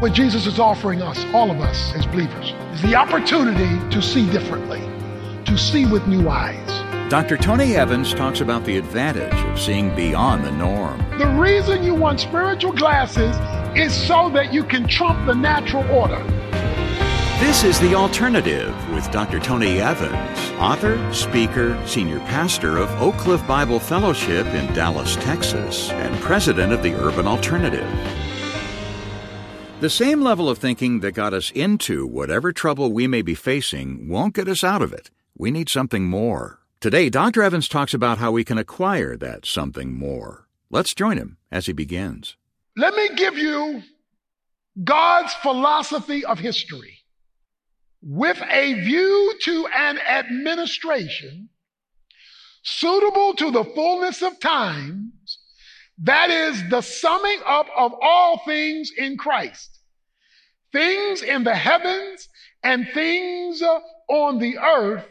What Jesus is offering us, all of us as believers, is the opportunity to see differently, to see with new eyes. Dr. Tony Evans talks about the advantage of seeing beyond the norm. The reason you want spiritual glasses is so that you can trump the natural order. This is The Alternative with Dr. Tony Evans, author, speaker, senior pastor of Oak Cliff Bible Fellowship in Dallas, Texas, and president of the Urban Alternative. The same level of thinking that got us into whatever trouble we may be facing won't get us out of it. We need something more. Today, Dr. Evans talks about how we can acquire that something more. Let's join him as he begins. Let me give you God's philosophy of history with a view to an administration suitable to the fullness of times that is the summing up of all things in Christ. Things in the heavens and things on the earth.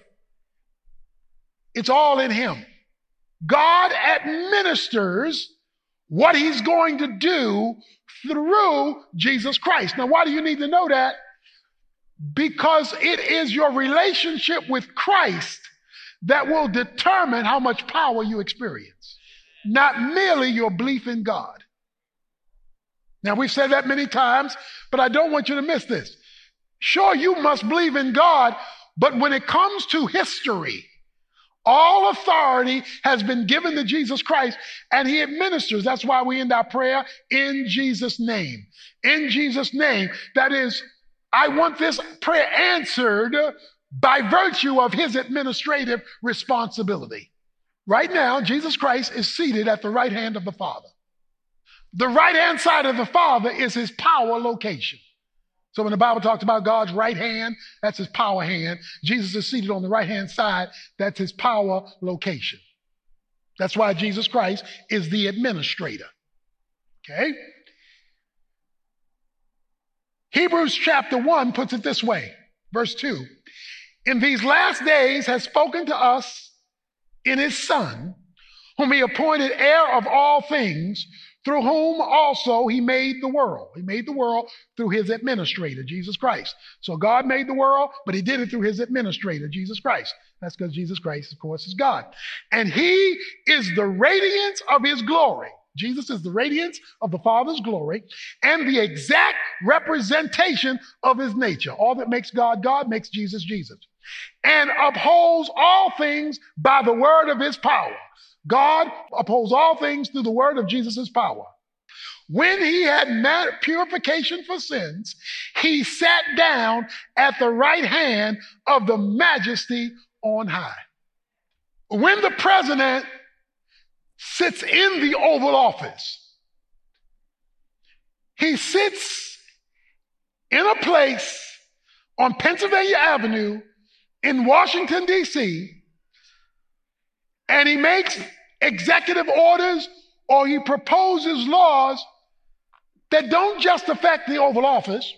It's all in Him. God administers what He's going to do through Jesus Christ. Now, why do you need to know that? Because it is your relationship with Christ that will determine how much power you experience not merely your belief in God. Now, we've said that many times, but I don't want you to miss this. Sure, you must believe in God, but when it comes to history, all authority has been given to Jesus Christ and he administers. That's why we end our prayer in Jesus' name. In Jesus' name. That is, I want this prayer answered by virtue of his administrative responsibility. Right now, Jesus Christ is seated at the right hand of the Father. The right hand side of the Father is his power location. So when the Bible talks about God's right hand, that's his power hand. Jesus is seated on the right hand side, that's his power location. That's why Jesus Christ is the administrator. Okay? Hebrews chapter 1 puts it this way, verse 2. In these last days has spoken to us in his Son, whom he appointed heir of all things, through whom also he made the world. He made the world through his administrator, Jesus Christ. So God made the world, but he did it through his administrator, Jesus Christ. That's because Jesus Christ, of course, is God. And he is the radiance of his glory. Jesus is the radiance of the Father's glory and the exact representation of his nature. All that makes God God makes Jesus Jesus and upholds all things by the word of his power. God upholds all things through the word of Jesus' power. When he had met purification for sins, he sat down at the right hand of the majesty on high. When the president sits in the Oval Office, he sits in a place on Pennsylvania Avenue in Washington, D.C., and he makes executive orders or he proposes laws that don't just affect the Oval Office,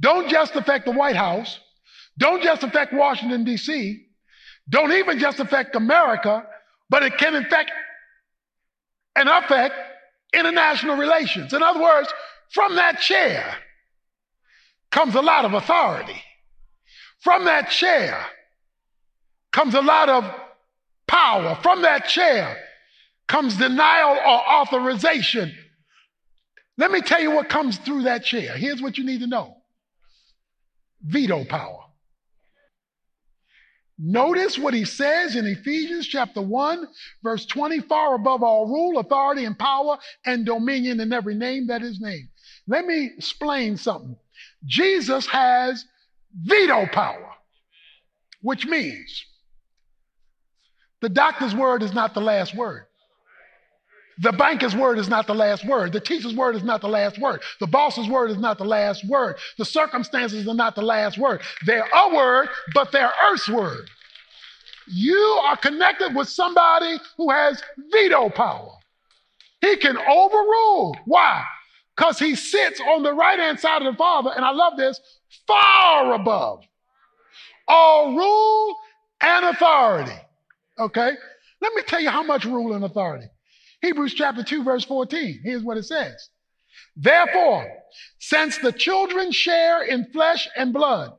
don't just affect the White House, don't just affect Washington, D.C., don't even just affect America, but it can affect and affect international relations. In other words, from that chair comes a lot of authority. From that chair comes a lot of power. From that chair comes denial or authorization. Let me tell you what comes through that chair. Here's what you need to know veto power. Notice what he says in Ephesians chapter 1, verse 20 far above all rule, authority, and power, and dominion in every name that is named. Let me explain something. Jesus has veto power, which means the doctor's word is not the last word. The banker's word is not the last word. The teacher's word is not the last word. The boss's word is not the last word. The circumstances are not the last word. They're a word, but they're earth's word. You are connected with somebody who has veto power. He can overrule. Why? Because he sits on the right hand side of the Father, and I love this, far above all rule and authority. Okay? Let me tell you how much rule and authority. Hebrews chapter 2, verse 14. Here's what it says. Therefore, since the children share in flesh and blood,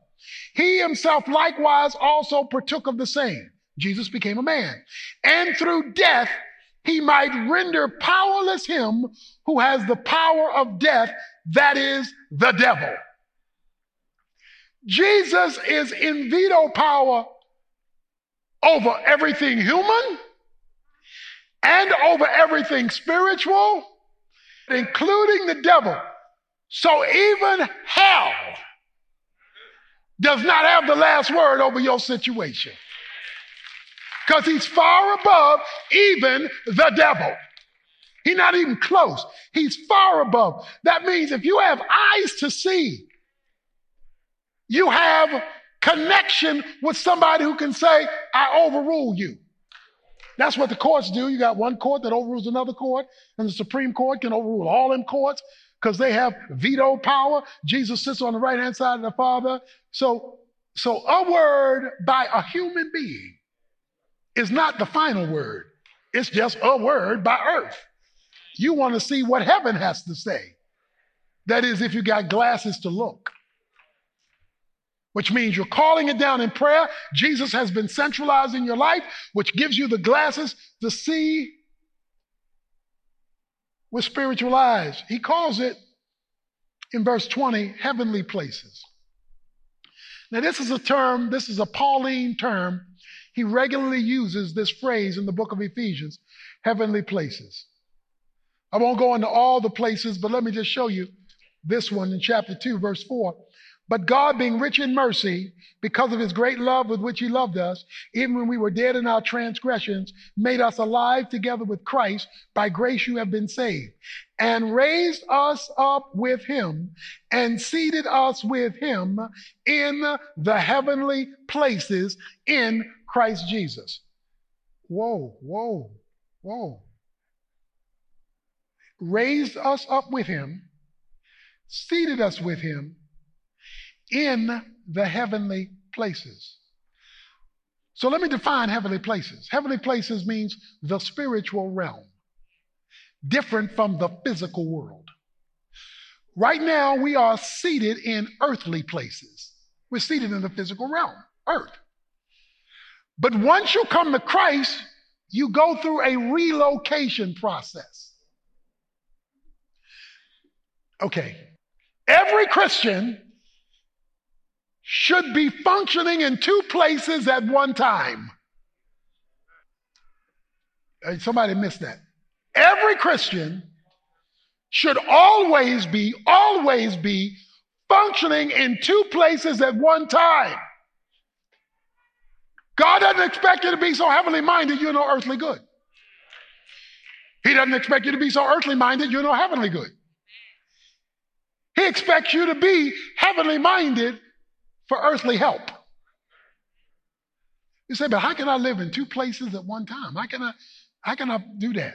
he himself likewise also partook of the same. Jesus became a man. And through death, he might render powerless him who has the power of death, that is the devil. Jesus is in veto power over everything human and over everything spiritual, including the devil. So even hell does not have the last word over your situation. Because he's far above even the devil. He's not even close. He's far above. That means if you have eyes to see, you have connection with somebody who can say, I overrule you. That's what the courts do. You got one court that overrules another court, and the Supreme Court can overrule all them courts because they have veto power. Jesus sits on the right hand side of the Father. So, so a word by a human being is not the final word. It's just a word by earth. You want to see what heaven has to say. That is, if you got glasses to look which means you're calling it down in prayer. Jesus has been centralized in your life, which gives you the glasses to see with spiritual eyes. He calls it in verse 20 heavenly places. Now, this is a term, this is a Pauline term. He regularly uses this phrase in the book of Ephesians heavenly places. I won't go into all the places, but let me just show you this one in chapter 2, verse 4. But God, being rich in mercy, because of his great love with which he loved us, even when we were dead in our transgressions, made us alive together with Christ. By grace you have been saved. And raised us up with him and seated us with him in the heavenly places in Christ Jesus. Whoa, whoa, whoa. Raised us up with him, seated us with him in the heavenly places. So let me define heavenly places. Heavenly places means the spiritual realm, different from the physical world. Right now, we are seated in earthly places. We're seated in the physical realm, earth. But once you come to Christ, you go through a relocation process. Okay. Every Christian should be functioning in two places at one time. Somebody missed that. Every Christian should always be, always be functioning in two places at one time. God doesn't expect you to be so heavenly minded you're no earthly good. He doesn't expect you to be so earthly minded you're no heavenly good. He expects you to be heavenly minded for earthly help. You say, but how can I live in two places at one time? How can I, how can I do that?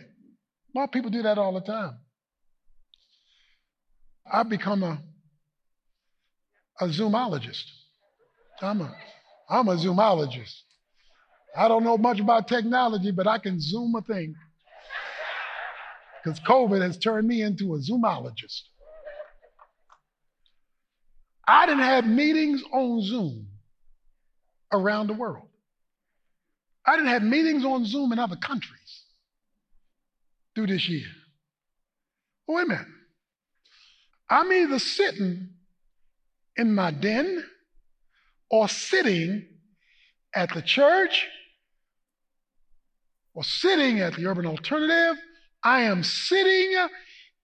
Well, people do that all the time. I've become a, a zoomologist. I'm a, I'm a zoomologist. I don't know much about technology, but I can zoom a thing. Because COVID has turned me into a zoomologist. I didn't have meetings on Zoom around the world. I didn't have meetings on Zoom in other countries through this year. Wait a minute. I'm either sitting in my den or sitting at the church or sitting at the urban alternative. I am sitting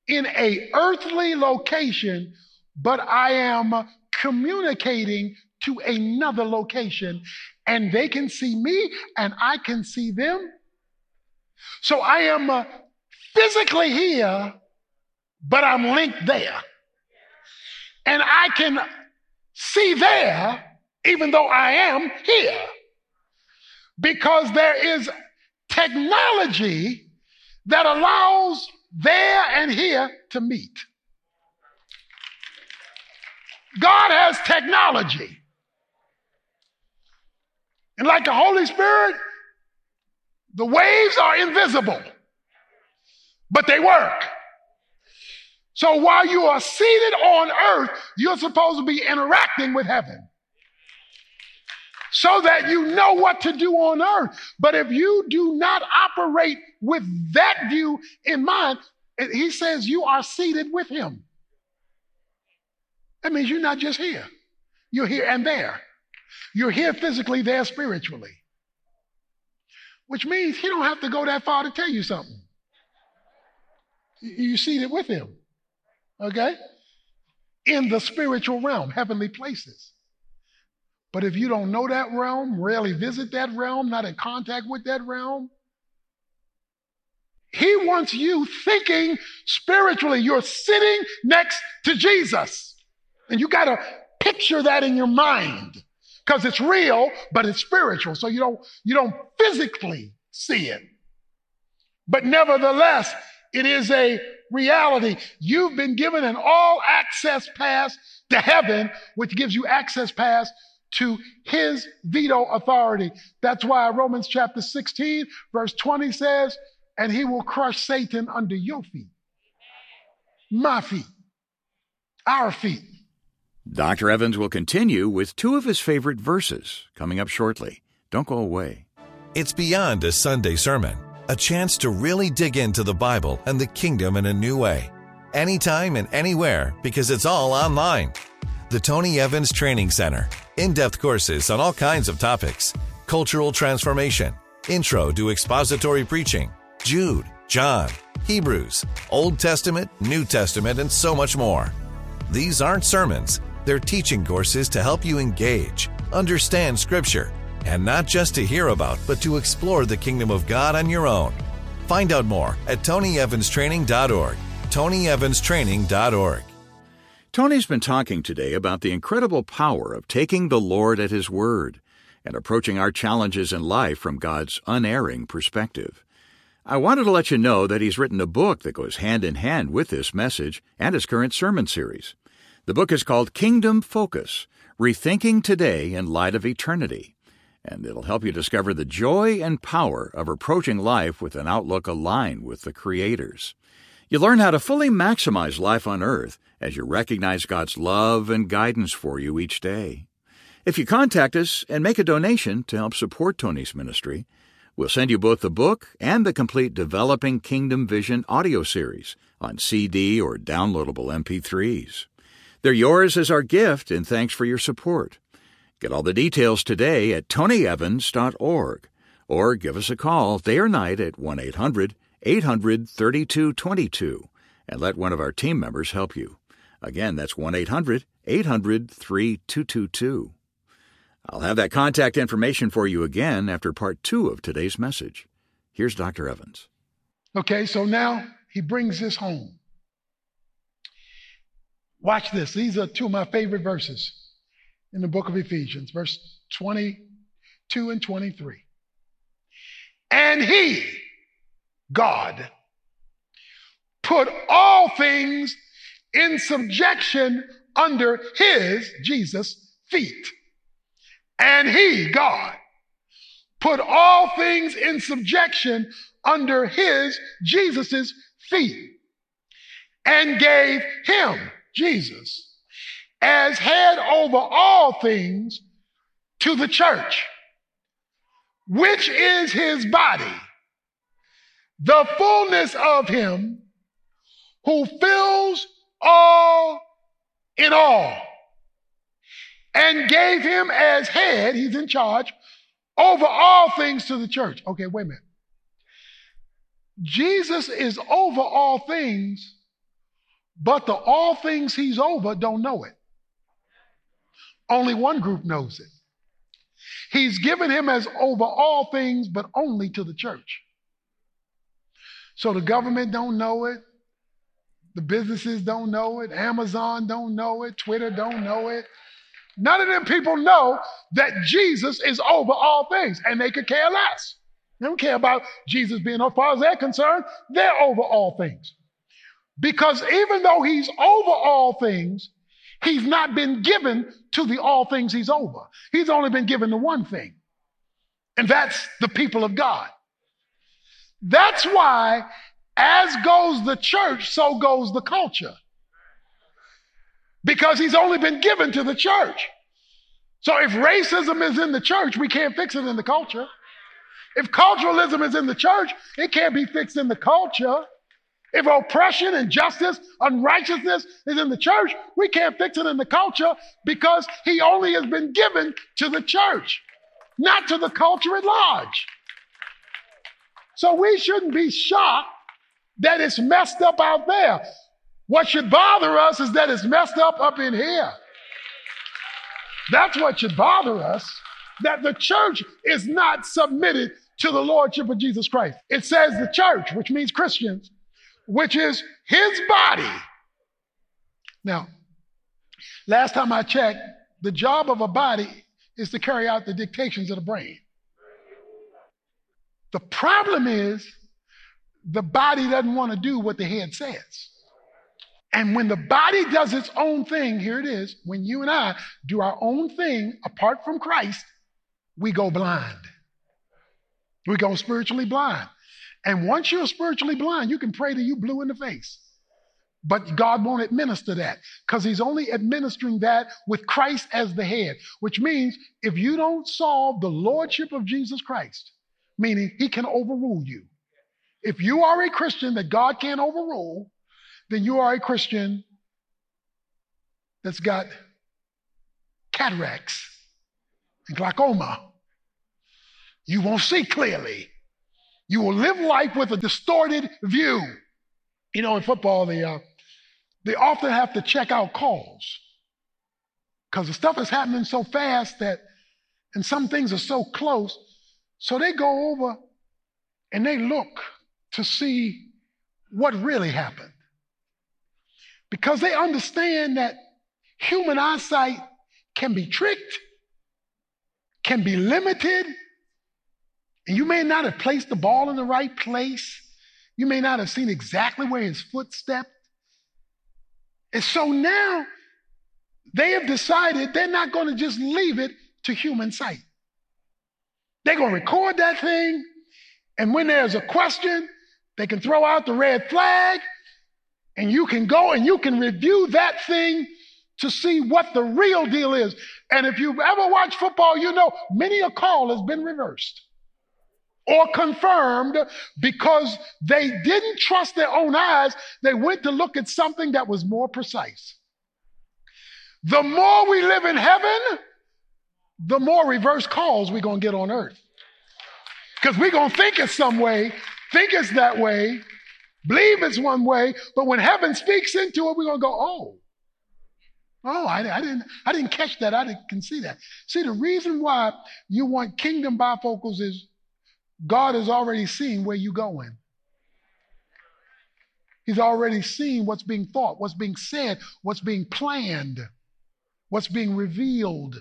in a earthly location but I am communicating to another location and they can see me and I can see them. So I am uh, physically here, but I'm linked there. And I can see there even though I am here. Because there is technology that allows there and here to meet. God has technology. And like the Holy Spirit, the waves are invisible, but they work. So while you are seated on earth, you're supposed to be interacting with heaven so that you know what to do on earth. But if you do not operate with that view in mind, he says you are seated with him. That means you're not just here, you're here and there. You're here physically, there spiritually. Which means he don't have to go that far to tell you something. You seated with him. Okay? In the spiritual realm, heavenly places. But if you don't know that realm, rarely visit that realm, not in contact with that realm, he wants you thinking spiritually. You're sitting next to Jesus. And you got to picture that in your mind because it's real, but it's spiritual. So you don't, you don't physically see it. But nevertheless, it is a reality. You've been given an all access pass to heaven, which gives you access pass to his veto authority. That's why Romans chapter 16, verse 20 says, and he will crush Satan under your feet. My feet. Our feet. Dr. Evans will continue with two of his favorite verses coming up shortly. Don't go away. It's beyond a Sunday sermon, a chance to really dig into the Bible and the kingdom in a new way. Anytime and anywhere because it's all online. The Tony Evans Training Center in depth courses on all kinds of topics cultural transformation, intro to expository preaching, Jude, John, Hebrews, Old Testament, New Testament, and so much more. These aren't sermons, they're teaching courses to help you engage, understand Scripture, and not just to hear about, but to explore the kingdom of God on your own. Find out more at TonyEvansTraining.org. TonyEvansTraining.org. Tony's been talking today about the incredible power of taking the Lord at His word and approaching our challenges in life from God's unerring perspective. I wanted to let you know that he's written a book that goes hand in hand with this message and his current sermon series. The book is called Kingdom Focus Rethinking Today in Light of Eternity, and it'll help you discover the joy and power of approaching life with an outlook aligned with the Creator's. You learn how to fully maximize life on earth as you recognize God's love and guidance for you each day. If you contact us and make a donation to help support Tony's ministry, we'll send you both the book and the complete Developing Kingdom Vision audio series on CD or downloadable MP3s. They're yours as our gift, and thanks for your support. Get all the details today at tonyevans.org or give us a call day or night at 1 800 800 3222 and let one of our team members help you. Again, that's 1 800 800 3222. I'll have that contact information for you again after part two of today's message. Here's Dr. Evans. Okay, so now he brings this home. Watch this. These are two of my favorite verses in the book of Ephesians, verse 22 and 23. And he, God put all things in subjection under his, Jesus, feet. And he, God, put all things in subjection under his, Jesus's feet and gave him, Jesus, as head over all things to the church, which is his body the fullness of him who fills all in all and gave him as head, he's in charge, over all things to the church. Okay, wait a minute. Jesus is over all things, but the all things he's over don't know it. Only one group knows it. He's given him as over all things, but only to the church. So the government don't know it. The businesses don't know it. Amazon don't know it. Twitter don't know it. None of them people know that Jesus is over all things and they could care less. They don't care about Jesus being, as far as they're concerned, they're over all things. Because even though he's over all things, he's not been given to the all things he's over. He's only been given to one thing, and that's the people of God. That's why, as goes the church, so goes the culture. because he's only been given to the church. So if racism is in the church, we can't fix it in the culture. If culturalism is in the church, it can't be fixed in the culture. If oppression, injustice, unrighteousness is in the church, we can't fix it in the culture because he only has been given to the church, not to the culture at large. So we shouldn't be shocked that it's messed up out there. What should bother us is that it's messed up up in here. That's what should bother us, that the church is not submitted to the lordship of Jesus Christ. It says the church, which means Christians, which is his body. Now, last time I checked, the job of a body is to carry out the dictations of the brain. The problem is the body doesn't want to do what the head says. And when the body does its own thing, here it is, when you and I do our own thing apart from Christ, we go blind. We go spiritually blind. And once you're spiritually blind, you can pray to you blue in the face. But God won't administer that because He's only administering that with Christ as the head, which means if you don't solve the Lordship of Jesus Christ, meaning He can overrule you. If you are a Christian that God can't overrule, then you are a Christian that's got cataracts and glaucoma. You won't see clearly. You will live life with a distorted view. You know, in football, they, uh, they often have to check out calls because the stuff is happening so fast that, and some things are so close. So they go over and they look to see what really happened. Because they understand that human eyesight can be tricked, can be limited, and you may not have placed the ball in the right place. You may not have seen exactly where his foot stepped. And so now they have decided they're not going to just leave it to human sight. They're going to record that thing. And when there's a question, they can throw out the red flag and you can go and you can review that thing to see what the real deal is. And if you've ever watched football, you know many a call has been reversed or confirmed because they didn't trust their own eyes. They went to look at something that was more precise. The more we live in heaven, the more reverse calls we're going to get on earth. Because we're going to think it's some way, think it's that way, believe it's one way, but when heaven speaks into it, we're going to go, oh, Oh, I, I, didn't, I didn't catch that. I didn't can see that. See, the reason why you want kingdom bifocals is God has already seen where you're going. He's already seen what's being thought, what's being said, what's being planned, what's being revealed.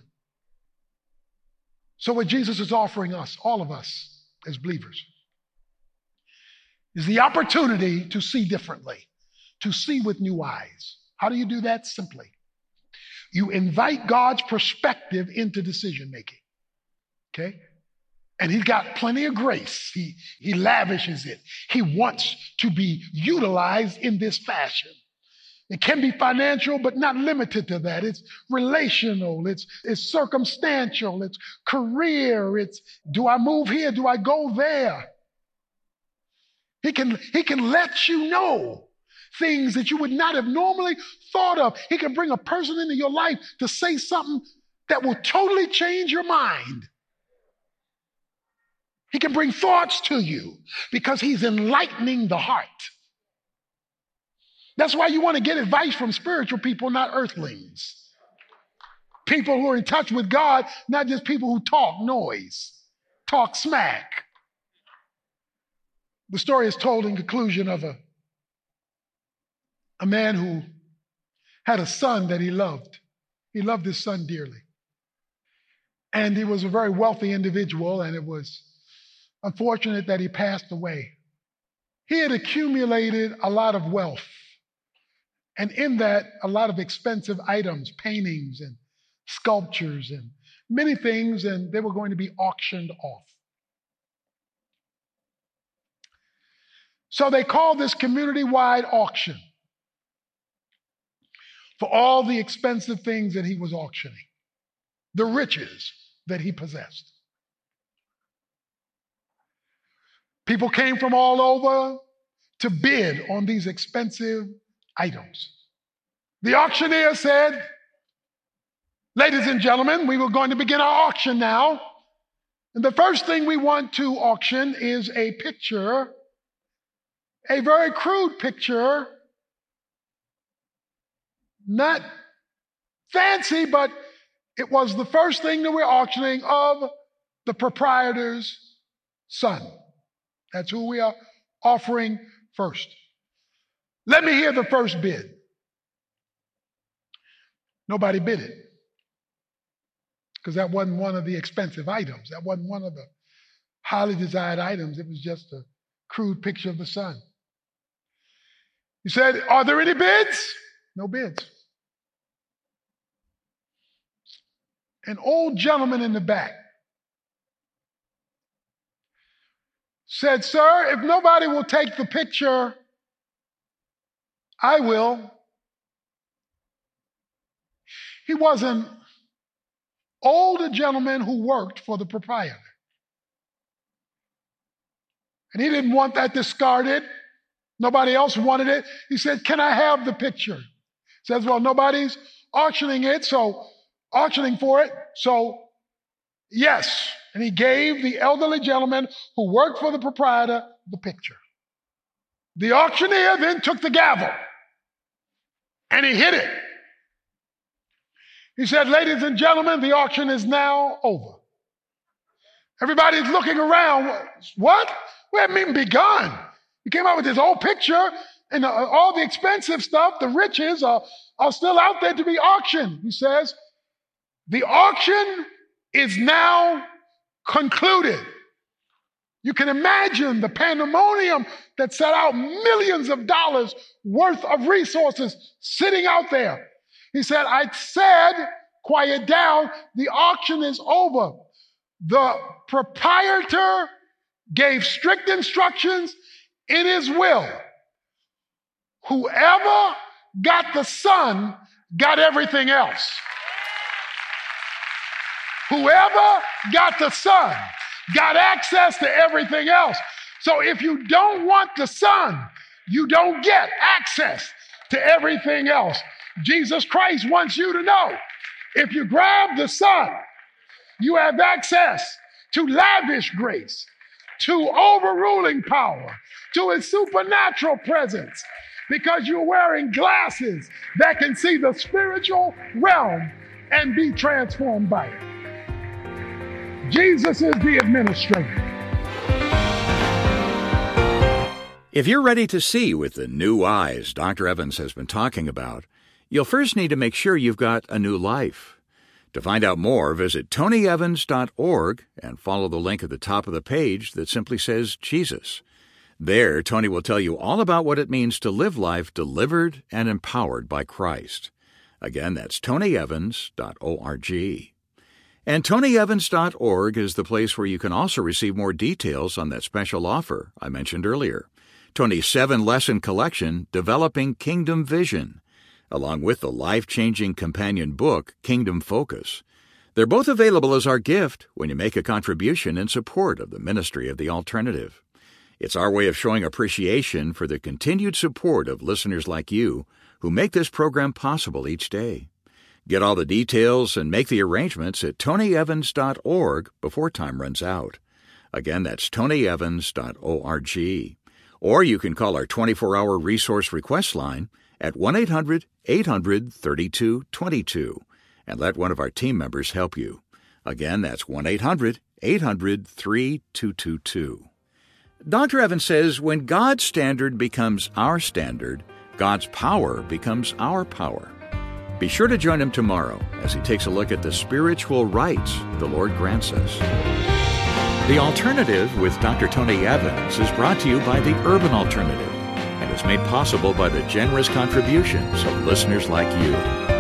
So, what Jesus is offering us, all of us as believers, is the opportunity to see differently, to see with new eyes. How do you do that? Simply. You invite God's perspective into decision making. Okay? And he's got plenty of grace. He, he lavishes it. He wants to be utilized in this fashion. It can be financial, but not limited to that. It's relational. It's, it's circumstantial. It's career. It's do I move here? Do I go there? He can, he can let you know things that you would not have normally thought of. He can bring a person into your life to say something that will totally change your mind. He can bring thoughts to you because he's enlightening the heart. That's why you want to get advice from spiritual people, not earthlings. People who are in touch with God, not just people who talk noise, talk smack. The story is told in conclusion of a, a man who had a son that he loved. He loved his son dearly. And he was a very wealthy individual, and it was unfortunate that he passed away. He had accumulated a lot of wealth, and in that, a lot of expensive items, paintings and sculptures and many things, and they were going to be auctioned off. So they called this community wide auction. for all the expensive things that he was auctioning, the riches that he possessed. People came from all over to bid on these expensive items. The auctioneer said, Ladies and gentlemen, we were going to begin our auction now. And the first thing we want to auction is a picture, a very crude picture, not fancy, but it was the first thing that we're auctioning of the proprietor's son. That's who we are offering first. Let me hear the first bid. Nobody bid it because that wasn't one of the expensive items. That wasn't one of the highly desired items. It was just a crude picture of the sun. He said, Are there any bids? No bids. An old gentleman in the back said, Sir, if nobody will take the picture, I will. He was an older gentleman who worked for the proprietor. And he didn't want that discarded. Nobody else wanted it. He said, Can I have the picture? Says, Well, nobody's auctioning it, so auctioning for it. So, yes. And he gave the elderly gentleman who worked for the proprietor the picture. The auctioneer then took the gavel and he hit it. He said, Ladies and gentlemen, the auction is now over. Everybody's looking around. What? We haven't even begun. He came out with this old picture and uh, all the expensive stuff, the riches are, are still out there to be auctioned. He says, The auction is now concluded. You can imagine the pandemonium that set out millions of dollars worth of resources sitting out there. He said, I said, quiet down. The auction is over. The proprietor gave strict instructions in his will. Whoever got the son got everything else. Whoever got the son got access to everything else. So if you don't want the son, you don't get access to everything else. Jesus Christ wants you to know if you grab the Son, you have access to lavish grace, to overruling power, to his supernatural presence, because you're wearing glasses that can see the spiritual realm and be transformed by it. Jesus is the administrator. If you're ready to see with the new eyes Dr. Evans has been talking about, You'll first need to make sure you've got a new life. To find out more, visit tonyevans.org and follow the link at the top of the page that simply says Jesus. There, Tony will tell you all about what it means to live life delivered and empowered by Christ. Again, that's tonyevans.org. And tonyevans.org is the place where you can also receive more details on that special offer I mentioned earlier. Tony's seven lesson collection, Developing Kingdom Vision along with the life changing companion book, Kingdom Focus. They're both available as our gift when you make a contribution in support of the ministry of the alternative. It's our way of showing appreciation for the continued support of listeners like you who make this program possible each day. Get all the details and make the arrangements at tonyevans.org before time runs out. Again, that's tonyevans.org. Or you can call our 24 hour resource request line at 1 800 800 3222 and let one of our team members help you. Again, that's 1 800 800 3222. Dr. Evans says when God's standard becomes our standard, God's power becomes our power. Be sure to join him tomorrow as he takes a look at the spiritual rights the Lord grants us. The Alternative with Dr. Tony Evans is brought to you by the Urban Alternative and is made possible by the generous contributions of listeners like you.